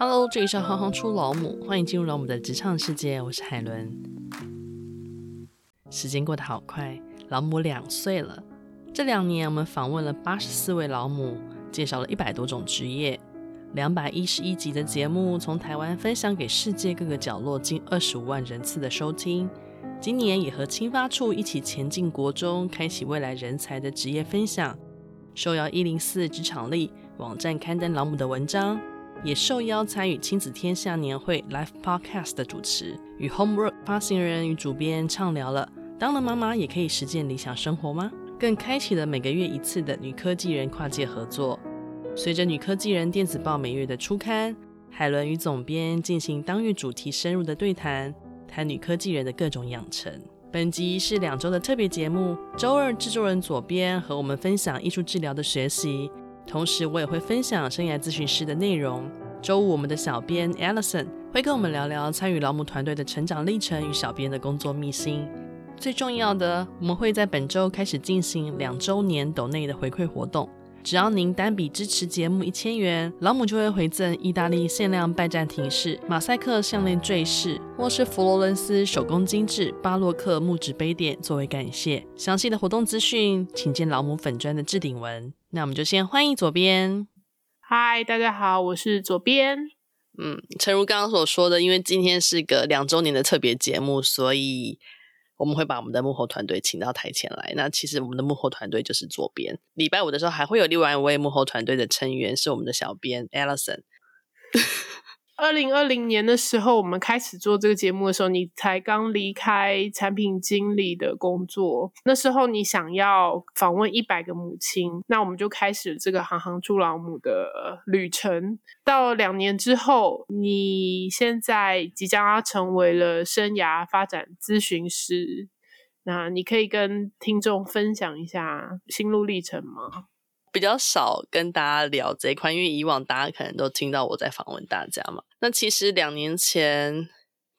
Hello，这里是行行出老母，欢迎进入老母的职场世界，我是海伦。时间过得好快，老母两岁了。这两年，我们访问了八十四位老母，介绍了一百多种职业，两百一十一集的节目从台湾分享给世界各个角落，近二十五万人次的收听。今年也和青发处一起前进国中，开启未来人才的职业分享，受邀一零四职场力网站刊登老母的文章。也受邀参与亲子天下年会 Live Podcast 的主持，与 Homework 发行人与主编畅聊了当了妈妈也可以实践理想生活吗？更开启了每个月一次的女科技人跨界合作。随着女科技人电子报每月的初刊，海伦与总编进行当月主题深入的对谈，谈女科技人的各种养成。本集是两周的特别节目，周二制作人左边和我们分享艺术治疗的学习。同时，我也会分享生涯咨询师的内容。周五，我们的小编 Alison 会跟我们聊聊参与劳模团队的成长历程与小编的工作秘辛。最重要的，我们会在本周开始进行两周年斗内的回馈活动。只要您单笔支持节目一千元，老母就会回赠意大利限量拜占庭式马赛克项链坠饰，或是佛罗伦斯手工精致巴洛克木质杯垫作为感谢。详细的活动资讯，请见老母粉砖的置顶文。那我们就先欢迎左边。嗨，大家好，我是左边。嗯，诚如刚刚所说的，因为今天是个两周年的特别节目，所以我们会把我们的幕后团队请到台前来。那其实我们的幕后团队就是左边。礼拜五的时候还会有另外一位幕后团队的成员，是我们的小编 Alison。二零二零年的时候，我们开始做这个节目的时候，你才刚离开产品经理的工作。那时候你想要访问一百个母亲，那我们就开始这个行行出老母的旅程。到两年之后，你现在即将要成为了生涯发展咨询师，那你可以跟听众分享一下心路历程吗？比较少跟大家聊这一块，因为以往大家可能都听到我在访问大家嘛。那其实两年前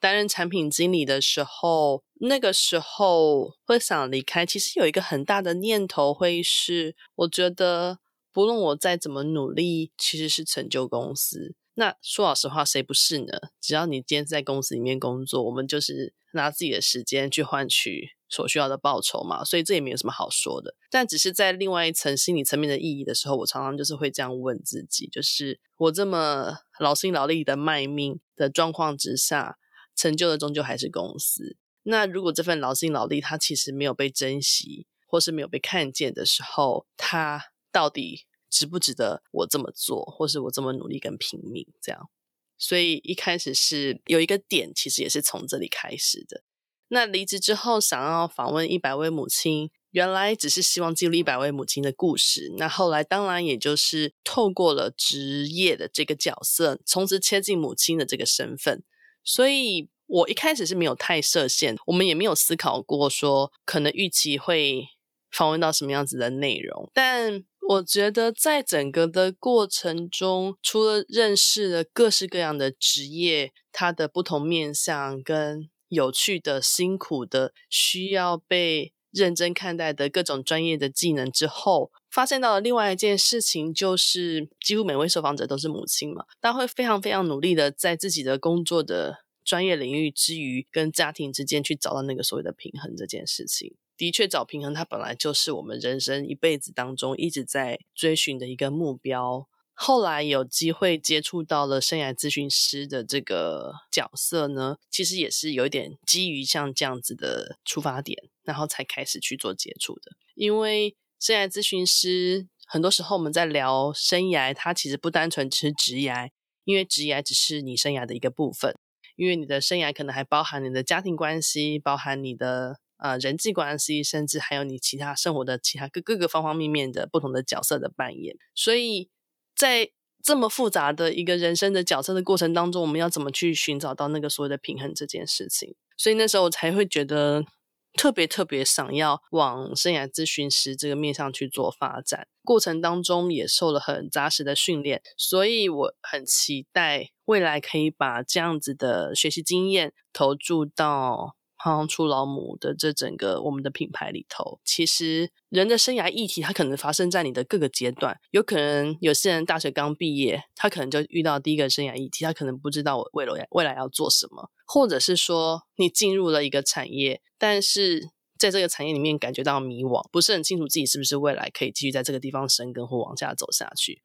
担任产品经理的时候，那个时候会想离开，其实有一个很大的念头会是，我觉得不论我再怎么努力，其实是成就公司。那说老实话，谁不是呢？只要你今天在公司里面工作，我们就是拿自己的时间去换取所需要的报酬嘛，所以这也没有什么好说的。但只是在另外一层心理层面的意义的时候，我常常就是会这样问自己：就是我这么劳心劳力的卖命的状况之下，成就的终究还是公司。那如果这份劳心劳力它其实没有被珍惜，或是没有被看见的时候，它到底？值不值得我这么做，或是我这么努力跟拼命这样？所以一开始是有一个点，其实也是从这里开始的。那离职之后，想要访问一百位母亲，原来只是希望记录一百位母亲的故事。那后来当然也就是透过了职业的这个角色，从此切进母亲的这个身份。所以我一开始是没有太设限，我们也没有思考过说可能预期会访问到什么样子的内容，但。我觉得在整个的过程中，除了认识了各式各样的职业，它的不同面向跟有趣的、辛苦的、需要被认真看待的各种专业的技能之后，发现到了另外一件事情，就是几乎每位受访者都是母亲嘛，她会非常非常努力的在自己的工作的专业领域之余，跟家庭之间去找到那个所谓的平衡这件事情。的确，找平衡，它本来就是我们人生一辈子当中一直在追寻的一个目标。后来有机会接触到了生涯咨询师的这个角色呢，其实也是有一点基于像这样子的出发点，然后才开始去做接触的。因为生涯咨询师很多时候我们在聊生涯，它其实不单纯只是职涯，因为职涯只是你生涯的一个部分，因为你的生涯可能还包含你的家庭关系，包含你的。呃，人际关系，甚至还有你其他生活的其他各各个方方面面的不同的角色的扮演，所以在这么复杂的一个人生的角色的过程当中，我们要怎么去寻找到那个所谓的平衡这件事情？所以那时候我才会觉得特别特别想要往生涯咨询师这个面向去做发展，过程当中也受了很扎实的训练，所以我很期待未来可以把这样子的学习经验投注到。行出老母的这整个我们的品牌里头，其实人的生涯议题，它可能发生在你的各个阶段。有可能有些人大学刚毕业，他可能就遇到第一个生涯议题，他可能不知道我未来未来要做什么，或者是说你进入了一个产业，但是在这个产业里面感觉到迷惘，不是很清楚自己是不是未来可以继续在这个地方生根或往下走下去，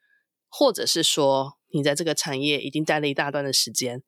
或者是说你在这个产业已经待了一大段的时间，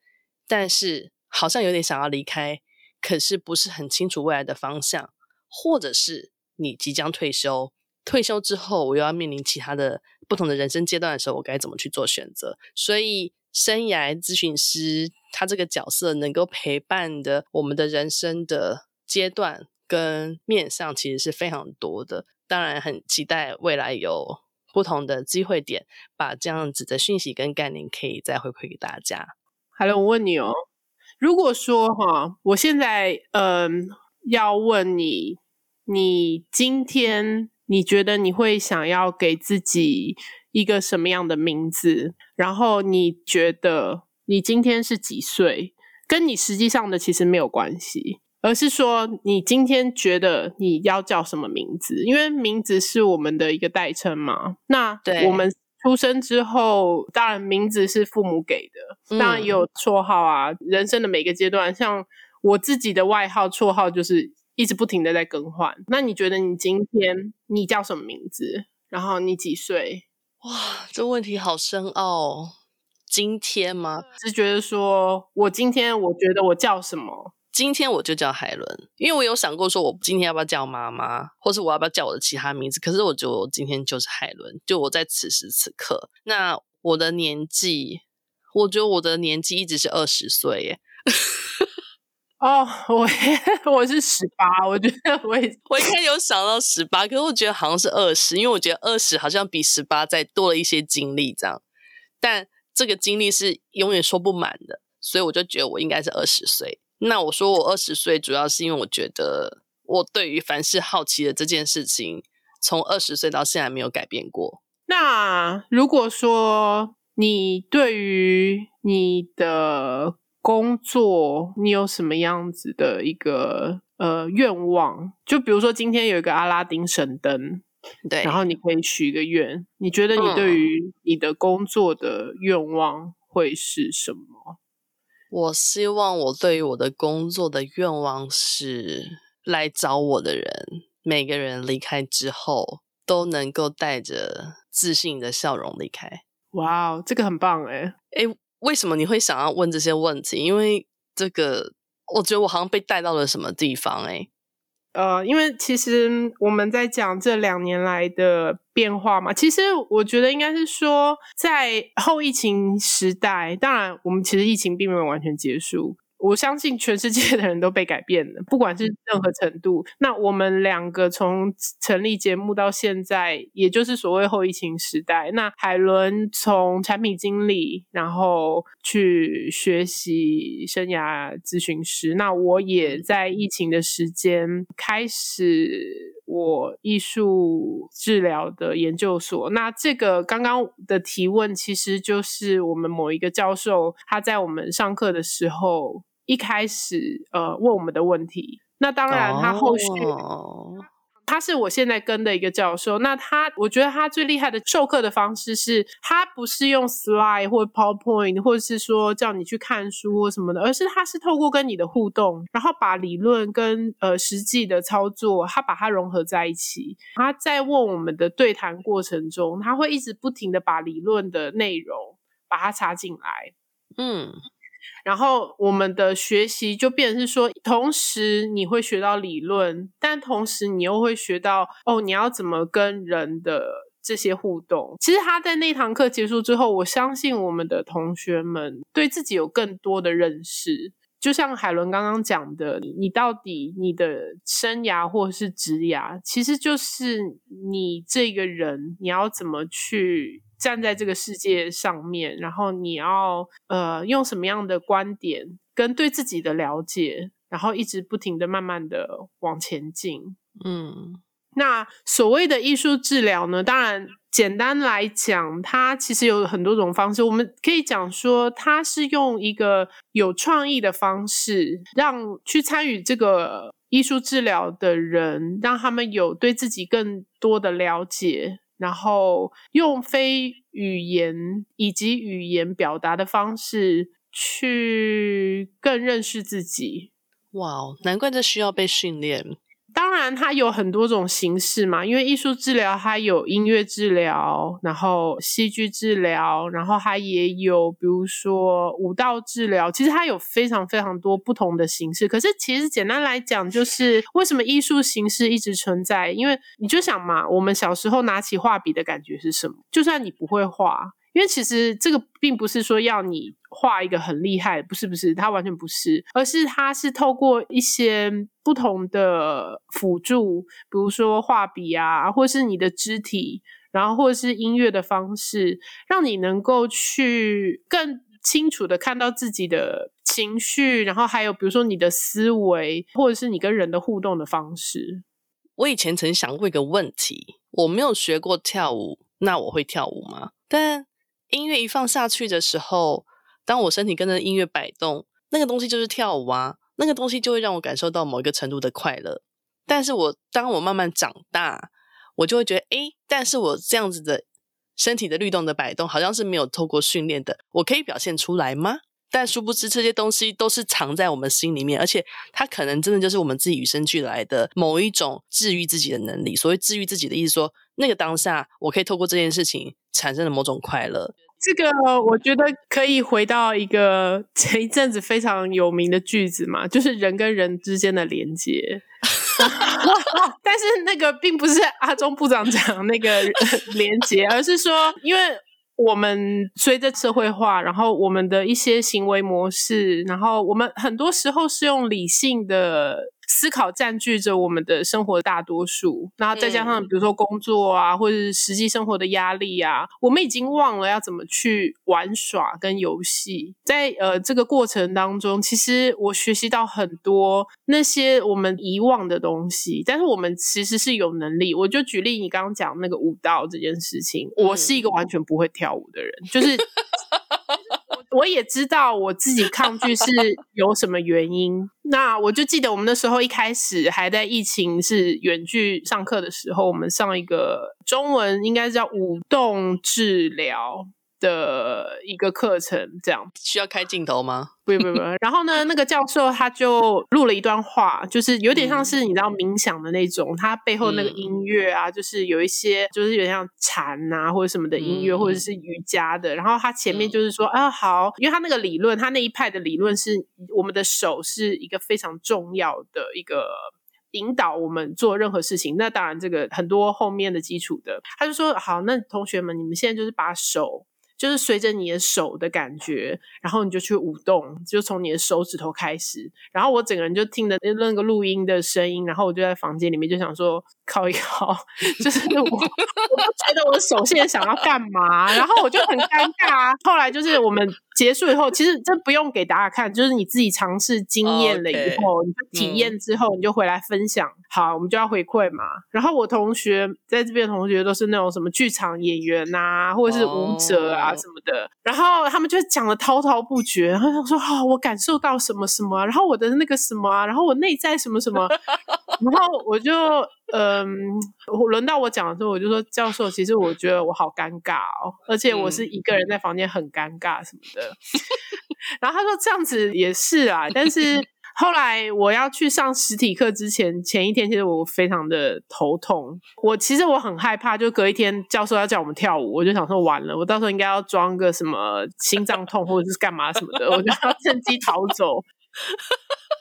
但是好像有点想要离开。可是不是很清楚未来的方向，或者是你即将退休，退休之后我又要面临其他的不同的人生阶段的时候，我该怎么去做选择？所以，生涯咨询师他这个角色能够陪伴的我们的人生的阶段跟面向，其实是非常多的。当然，很期待未来有不同的机会点，把这样子的讯息跟概念可以再回馈给大家。好了，我问你哦。如果说哈，我现在嗯要问你，你今天你觉得你会想要给自己一个什么样的名字？然后你觉得你今天是几岁？跟你实际上的其实没有关系，而是说你今天觉得你要叫什么名字？因为名字是我们的一个代称嘛。那我们。出生之后，当然名字是父母给的，当然也有绰号啊。嗯、人生的每个阶段，像我自己的外号、绰号，就是一直不停的在更换。那你觉得你今天你叫什么名字？然后你几岁？哇，这问题好深奥。今天吗？是觉得说我今天我觉得我叫什么？今天我就叫海伦，因为我有想过说，我今天要不要叫妈妈，或是我要不要叫我的其他名字？可是我觉得我今天就是海伦，就我在此时此刻。那我的年纪，我觉得我的年纪一直是二十岁耶。哦，我 我是十八，我觉得我也我一开始有想到十八，可是我觉得好像是二十，因为我觉得二十好像比十八再多了一些经历这样。但这个经历是永远说不满的，所以我就觉得我应该是二十岁。那我说我二十岁，主要是因为我觉得我对于凡事好奇的这件事情，从二十岁到现在没有改变过。那如果说你对于你的工作，你有什么样子的一个呃愿望？就比如说今天有一个阿拉丁神灯，对，然后你可以许一个愿，你觉得你对于你的工作的愿望会是什么？我希望我对于我的工作的愿望是，来找我的人，每个人离开之后都能够带着自信的笑容离开。哇哦，这个很棒诶诶，为什么你会想要问这些问题？因为这个，我觉得我好像被带到了什么地方诶。呃，因为其实我们在讲这两年来的变化嘛，其实我觉得应该是说，在后疫情时代，当然我们其实疫情并没有完全结束。我相信全世界的人都被改变了，不管是任何程度。那我们两个从成立节目到现在，也就是所谓后疫情时代。那海伦从产品经理，然后去学习生涯咨询师。那我也在疫情的时间开始我艺术治疗的研究所。那这个刚刚的提问，其实就是我们某一个教授他在我们上课的时候。一开始，呃，问我们的问题。那当然，他后续他是我现在跟的一个教授。那他，我觉得他最厉害的授课的方式是，他不是用 slide 或 PowerPoint，或者是说叫你去看书什么的，而是他是透过跟你的互动，然后把理论跟呃实际的操作，他把它融合在一起。他在问我们的对谈过程中，他会一直不停的把理论的内容把它插进来。嗯。然后我们的学习就变成是说，同时你会学到理论，但同时你又会学到哦，你要怎么跟人的这些互动。其实他在那堂课结束之后，我相信我们的同学们对自己有更多的认识。就像海伦刚刚讲的，你到底你的生涯或是职涯，其实就是你这个人，你要怎么去。站在这个世界上面，然后你要呃用什么样的观点跟对自己的了解，然后一直不停的慢慢的往前进。嗯，那所谓的艺术治疗呢？当然，简单来讲，它其实有很多种方式。我们可以讲说，它是用一个有创意的方式，让去参与这个艺术治疗的人，让他们有对自己更多的了解，然后用非语言以及语言表达的方式去更认识自己。哇，难怪这需要被训练。当然，它有很多种形式嘛，因为艺术治疗它有音乐治疗，然后戏剧治疗，然后它也有比如说舞蹈治疗，其实它有非常非常多不同的形式。可是其实简单来讲，就是为什么艺术形式一直存在？因为你就想嘛，我们小时候拿起画笔的感觉是什么？就算你不会画。因为其实这个并不是说要你画一个很厉害，不是不是，它完全不是，而是它是透过一些不同的辅助，比如说画笔啊，或是你的肢体，然后或者是音乐的方式，让你能够去更清楚的看到自己的情绪，然后还有比如说你的思维，或者是你跟人的互动的方式。我以前曾想过一个问题，我没有学过跳舞，那我会跳舞吗？但音乐一放下去的时候，当我身体跟着音乐摆动，那个东西就是跳舞啊，那个东西就会让我感受到某一个程度的快乐。但是我当我慢慢长大，我就会觉得，诶，但是我这样子的身体的律动的摆动，好像是没有透过训练的，我可以表现出来吗？但殊不知这些东西都是藏在我们心里面，而且它可能真的就是我们自己与生俱来的某一种治愈自己的能力。所谓治愈自己的意思说，说那个当下我可以透过这件事情产生了某种快乐。这个我觉得可以回到一个 前一阵子非常有名的句子嘛，就是人跟人之间的连接。但是那个并不是阿中部长讲那个 连接，而是说，因为我们随着社会化，然后我们的一些行为模式，然后我们很多时候是用理性的。思考占据着我们的生活大多数，然后再加上比如说工作啊，嗯、或者是实际生活的压力啊，我们已经忘了要怎么去玩耍跟游戏。在呃这个过程当中，其实我学习到很多那些我们遗忘的东西，但是我们其实是有能力。我就举例你刚刚讲那个舞蹈这件事情，嗯、我是一个完全不会跳舞的人，就是。我也知道我自己抗拒是 有什么原因。那我就记得我们那时候一开始还在疫情是远距上课的时候，我们上一个中文应该是叫舞动治疗。的一个课程，这样需要开镜头吗？不不不，然后呢，那个教授他就录了一段话，就是有点像是你知道冥想的那种，他背后那个音乐啊，就是有一些就是有点像禅啊或者什么的音乐，或者是瑜伽的。然后他前面就是说啊，好，因为他那个理论，他那一派的理论是我们的手是一个非常重要的一个引导我们做任何事情。那当然，这个很多后面的基础的，他就说好，那同学们，你们现在就是把手。就是随着你的手的感觉，然后你就去舞动，就从你的手指头开始。然后我整个人就听着那个录音的声音，然后我就在房间里面就想说，靠一靠，就是我，我不觉得我的手现在想要干嘛，然后我就很尴尬。后来就是我们。结束以后，其实这不用给大家看，就是你自己尝试经验了以后，你就体验之后，你就回来分享。好，我们就要回馈嘛。然后我同学在这边的同学都是那种什么剧场演员啊，或者是舞者啊什么的，然后他们就讲的滔滔不绝，然后他说：“啊，我感受到什么什么，然后我的那个什么啊，然后我内在什么什么。”然后我就。嗯，轮到我讲的时候，我就说教授，其实我觉得我好尴尬哦，而且我是一个人在房间很尴尬什么的。嗯、然后他说这样子也是啊，但是后来我要去上实体课之前，前一天其实我非常的头痛。我其实我很害怕，就隔一天教授要叫我们跳舞，我就想说完了，我到时候应该要装个什么心脏痛或者是干嘛什么的，我就要趁机逃走。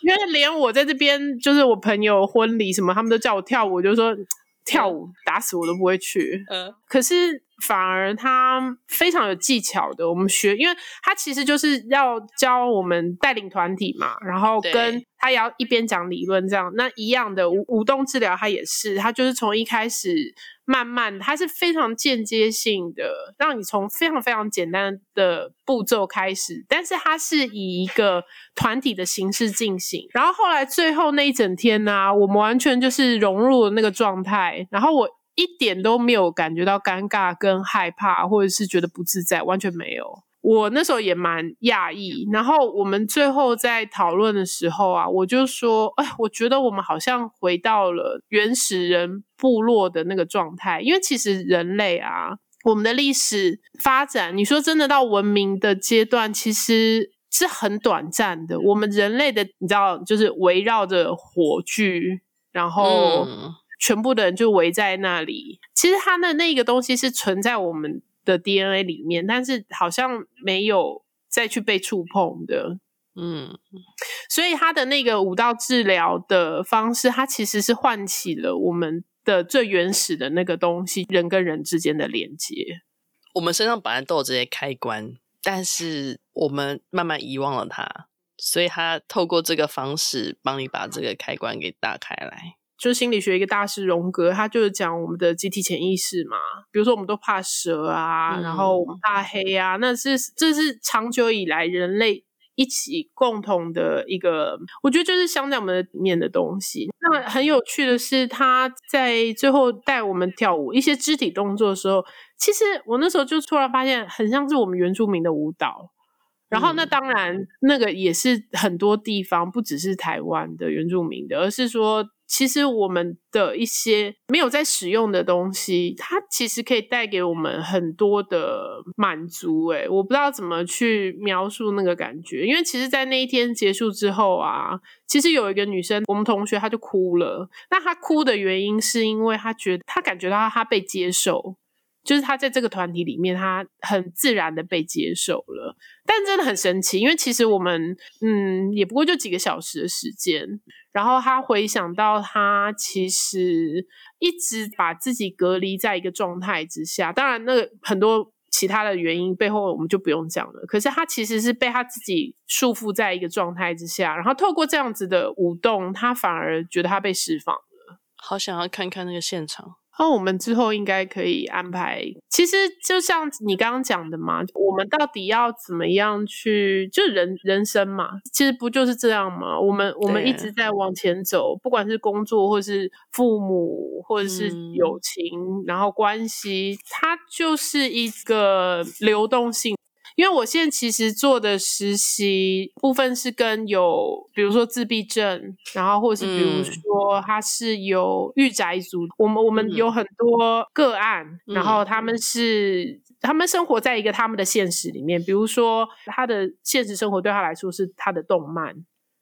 因为连我在这边，就是我朋友婚礼什么，他们都叫我跳舞，我就说跳舞打死我都不会去。嗯，可是反而他非常有技巧的，我们学，因为他其实就是要教我们带领团体嘛，然后跟他也要一边讲理论这样。那一样的舞舞动治疗，他也是，他就是从一开始。慢慢，他是非常间接性的，让你从非常非常简单的步骤开始，但是它是以一个团体的形式进行。然后后来最后那一整天呢、啊，我们完全就是融入了那个状态。然后我一点都没有感觉到尴尬跟害怕，或者是觉得不自在，完全没有。我那时候也蛮讶异，然后我们最后在讨论的时候啊，我就说，哎，我觉得我们好像回到了原始人部落的那个状态，因为其实人类啊，我们的历史发展，你说真的到文明的阶段，其实是很短暂的。我们人类的，你知道，就是围绕着火炬，然后全部的人就围在那里。其实他的那个东西是存在我们的 DNA 里面，但是好像没有再去被触碰的，嗯，所以他的那个舞蹈治疗的方式，它其实是唤起了我们的最原始的那个东西，人跟人之间的连接。我们身上本来都有这些开关，但是我们慢慢遗忘了它，所以他透过这个方式帮你把这个开关给打开来。就心理学一个大师荣格，他就是讲我们的集体潜意识嘛。比如说，我们都怕蛇啊，嗯、然后我们怕黑啊，那是这是长久以来人类一起共同的一个，我觉得就是镶在我们的里面的东西。那很有趣的是，他在最后带我们跳舞一些肢体动作的时候，其实我那时候就突然发现，很像是我们原住民的舞蹈。然后，那当然，那个也是很多地方，不只是台湾的原住民的，而是说。其实我们的一些没有在使用的东西，它其实可以带给我们很多的满足。诶，我不知道怎么去描述那个感觉，因为其实，在那一天结束之后啊，其实有一个女生，我们同学，她就哭了。那她哭的原因是因为她觉得她感觉到她被接受。就是他在这个团体里面，他很自然的被接受了，但真的很神奇，因为其实我们嗯也不过就几个小时的时间，然后他回想到他其实一直把自己隔离在一个状态之下，当然那个很多其他的原因背后我们就不用讲了，可是他其实是被他自己束缚在一个状态之下，然后透过这样子的舞动，他反而觉得他被释放了，好想要看看那个现场。那、哦、我们之后应该可以安排。其实就像你刚刚讲的嘛，我们到底要怎么样去？就人人生嘛，其实不就是这样吗？我们我们一直在往前走，不管是工作，或是父母，或者是友情，嗯、然后关系，它就是一个流动性。因为我现在其实做的实习部分是跟有，比如说自闭症，然后或者是比如说他是有御宅族，我们我们有很多个案，然后他们是他们生活在一个他们的现实里面，比如说他的现实生活对他来说是他的动漫，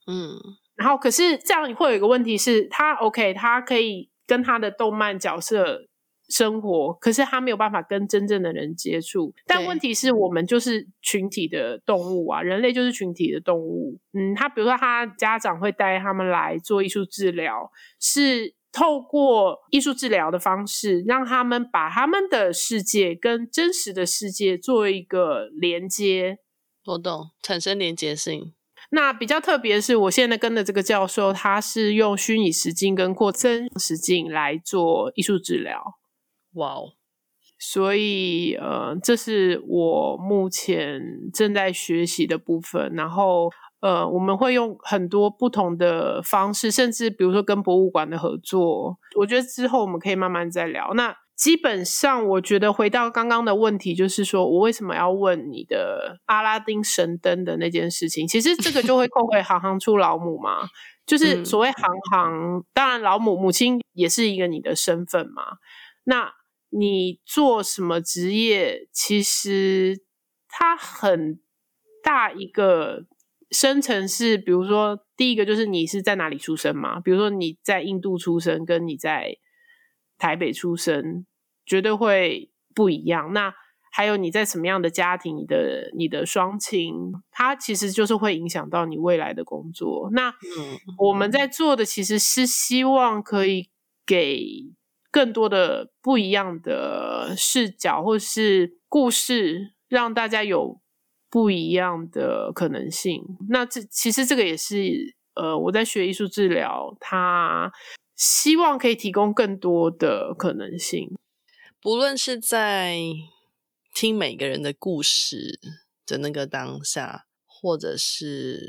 嗯，然后可是这样会有一个问题是，他 OK，他可以跟他的动漫角色。生活，可是他没有办法跟真正的人接触。但问题是我们就是群体的动物啊，人类就是群体的动物。嗯，他比如说他家长会带他们来做艺术治疗，是透过艺术治疗的方式，让他们把他们的世界跟真实的世界做一个连接。我懂，产生连接性。那比较特别的是，我现在跟的这个教授，他是用虚拟实境跟扩增实境来做艺术治疗。哇哦！Wow. 所以呃，这是我目前正在学习的部分。然后呃，我们会用很多不同的方式，甚至比如说跟博物馆的合作。我觉得之后我们可以慢慢再聊。那基本上，我觉得回到刚刚的问题，就是说我为什么要问你的阿拉丁神灯的那件事情？其实这个就会扣回行行出老母嘛，就是所谓行行，嗯、当然老母母亲也是一个你的身份嘛。那你做什么职业？其实它很大一个深层是，比如说第一个就是你是在哪里出生嘛？比如说你在印度出生，跟你在台北出生绝对会不一样。那还有你在什么样的家庭，你的你的双亲，它其实就是会影响到你未来的工作。那我们在做的其实是希望可以给。更多的不一样的视角或是故事，让大家有不一样的可能性。那这其实这个也是呃，我在学艺术治疗，他希望可以提供更多的可能性。不论是在听每个人的故事的那个当下，或者是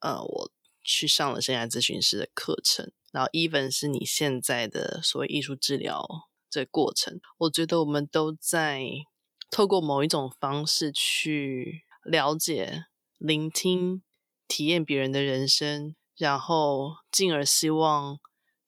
呃，我去上了生涯咨询师的课程。然后，even 是你现在的所谓艺术治疗这过程，我觉得我们都在透过某一种方式去了解、聆听、体验别人的人生，然后进而希望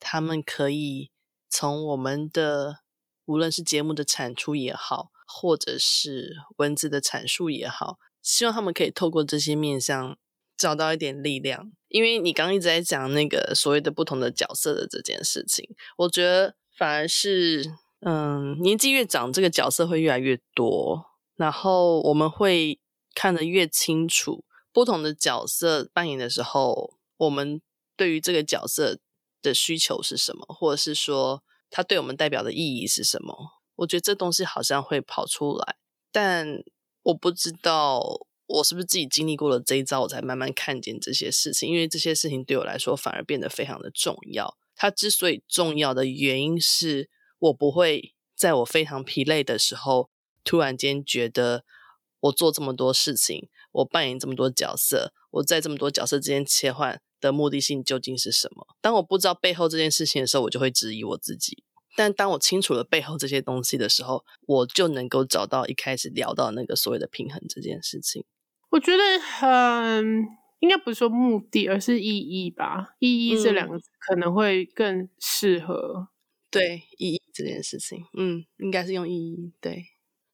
他们可以从我们的无论是节目的产出也好，或者是文字的阐述也好，希望他们可以透过这些面向找到一点力量。因为你刚刚一直在讲那个所谓的不同的角色的这件事情，我觉得反而是，嗯，年纪越长，这个角色会越来越多，然后我们会看得越清楚不同的角色扮演的时候，我们对于这个角色的需求是什么，或者是说它对我们代表的意义是什么？我觉得这东西好像会跑出来，但我不知道。我是不是自己经历过了这一遭，我才慢慢看见这些事情？因为这些事情对我来说反而变得非常的重要。它之所以重要的原因是我不会在我非常疲累的时候，突然间觉得我做这么多事情，我扮演这么多角色，我在这么多角色之间切换的目的性究竟是什么？当我不知道背后这件事情的时候，我就会质疑我自己。但当我清楚了背后这些东西的时候，我就能够找到一开始聊到那个所谓的平衡这件事情。我觉得很、嗯、应该不是说目的，而是意义吧。意义这两个字可能会更适合。嗯、对意义这件事情，嗯，应该是用意义。对，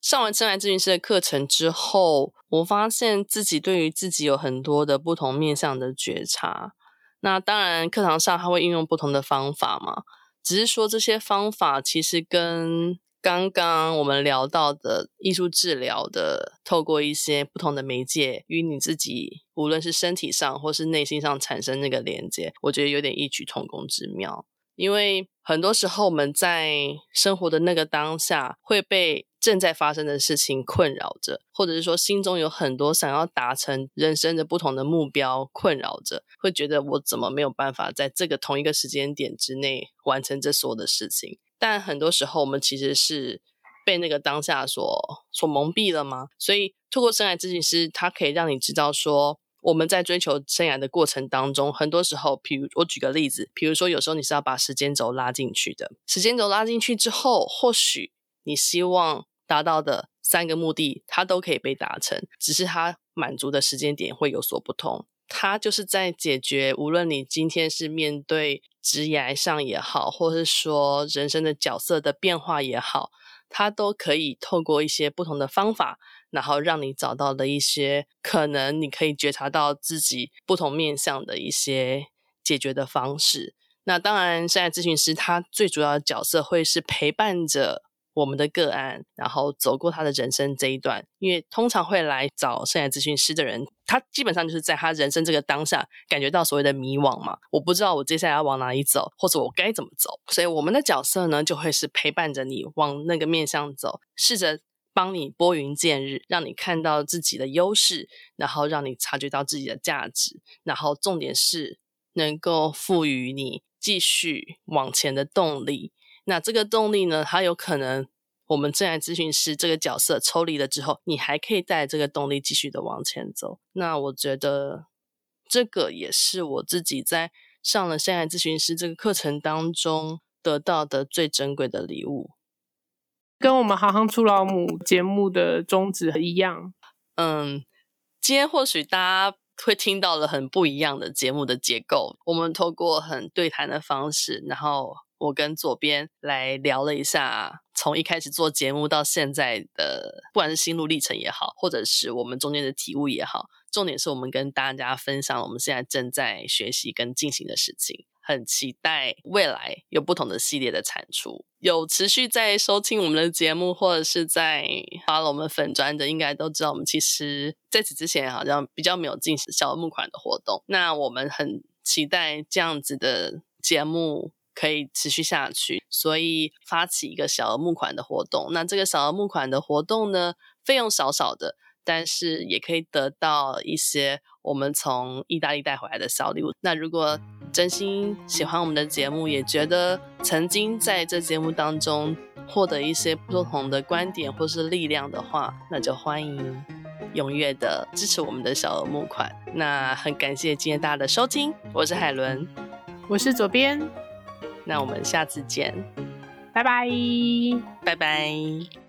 上完真爱咨询师的课程之后，我发现自己对于自己有很多的不同面向的觉察。那当然，课堂上他会运用不同的方法嘛，只是说这些方法其实跟。刚刚我们聊到的艺术治疗的，透过一些不同的媒介与你自己，无论是身体上或是内心上产生那个连接，我觉得有点异曲同工之妙。因为很多时候我们在生活的那个当下会被正在发生的事情困扰着，或者是说心中有很多想要达成人生的不同的目标困扰着，会觉得我怎么没有办法在这个同一个时间点之内完成这所有的事情。但很多时候，我们其实是被那个当下所所蒙蔽了吗？所以，透过生涯咨询师，他可以让你知道说，我们在追求生涯的过程当中，很多时候，比如我举个例子，比如说有时候你是要把时间轴拉进去的，时间轴拉进去之后，或许你希望达到的三个目的，它都可以被达成，只是它满足的时间点会有所不同。它就是在解决，无论你今天是面对职业上也好，或是说人生的角色的变化也好，它都可以透过一些不同的方法，然后让你找到的一些可能你可以觉察到自己不同面向的一些解决的方式。那当然，现在咨询师他最主要的角色会是陪伴着。我们的个案，然后走过他的人生这一段，因为通常会来找生涯咨询师的人，他基本上就是在他人生这个当下感觉到所谓的迷惘嘛，我不知道我接下来要往哪里走，或者我该怎么走，所以我们的角色呢，就会是陪伴着你往那个面向走，试着帮你拨云见日，让你看到自己的优势，然后让你察觉到自己的价值，然后重点是能够赋予你继续往前的动力。那这个动力呢，它有可能我们生涯咨询师这个角色抽离了之后，你还可以带这个动力继续的往前走。那我觉得这个也是我自己在上了生涯咨询师这个课程当中得到的最珍贵的礼物，跟我们行行出老母节目的宗旨一样。嗯，今天或许大家会听到了很不一样的节目的结构，我们透过很对谈的方式，然后。我跟左边来聊了一下，从一开始做节目到现在的，不管是心路历程也好，或者是我们中间的体悟也好，重点是我们跟大家分享我们现在正在学习跟进行的事情，很期待未来有不同的系列的产出。有持续在收听我们的节目，或者是在发了我们粉专的，应该都知道，我们其实在此之前好像比较没有进行小额募款的活动。那我们很期待这样子的节目。可以持续下去，所以发起一个小额募款的活动。那这个小额募款的活动呢，费用少少的，但是也可以得到一些我们从意大利带回来的小礼物。那如果真心喜欢我们的节目，也觉得曾经在这节目当中获得一些不同的观点或是力量的话，那就欢迎踊跃的支持我们的小额募款。那很感谢今天大家的收听，我是海伦，我是左边。那我们下次见。拜拜。拜拜。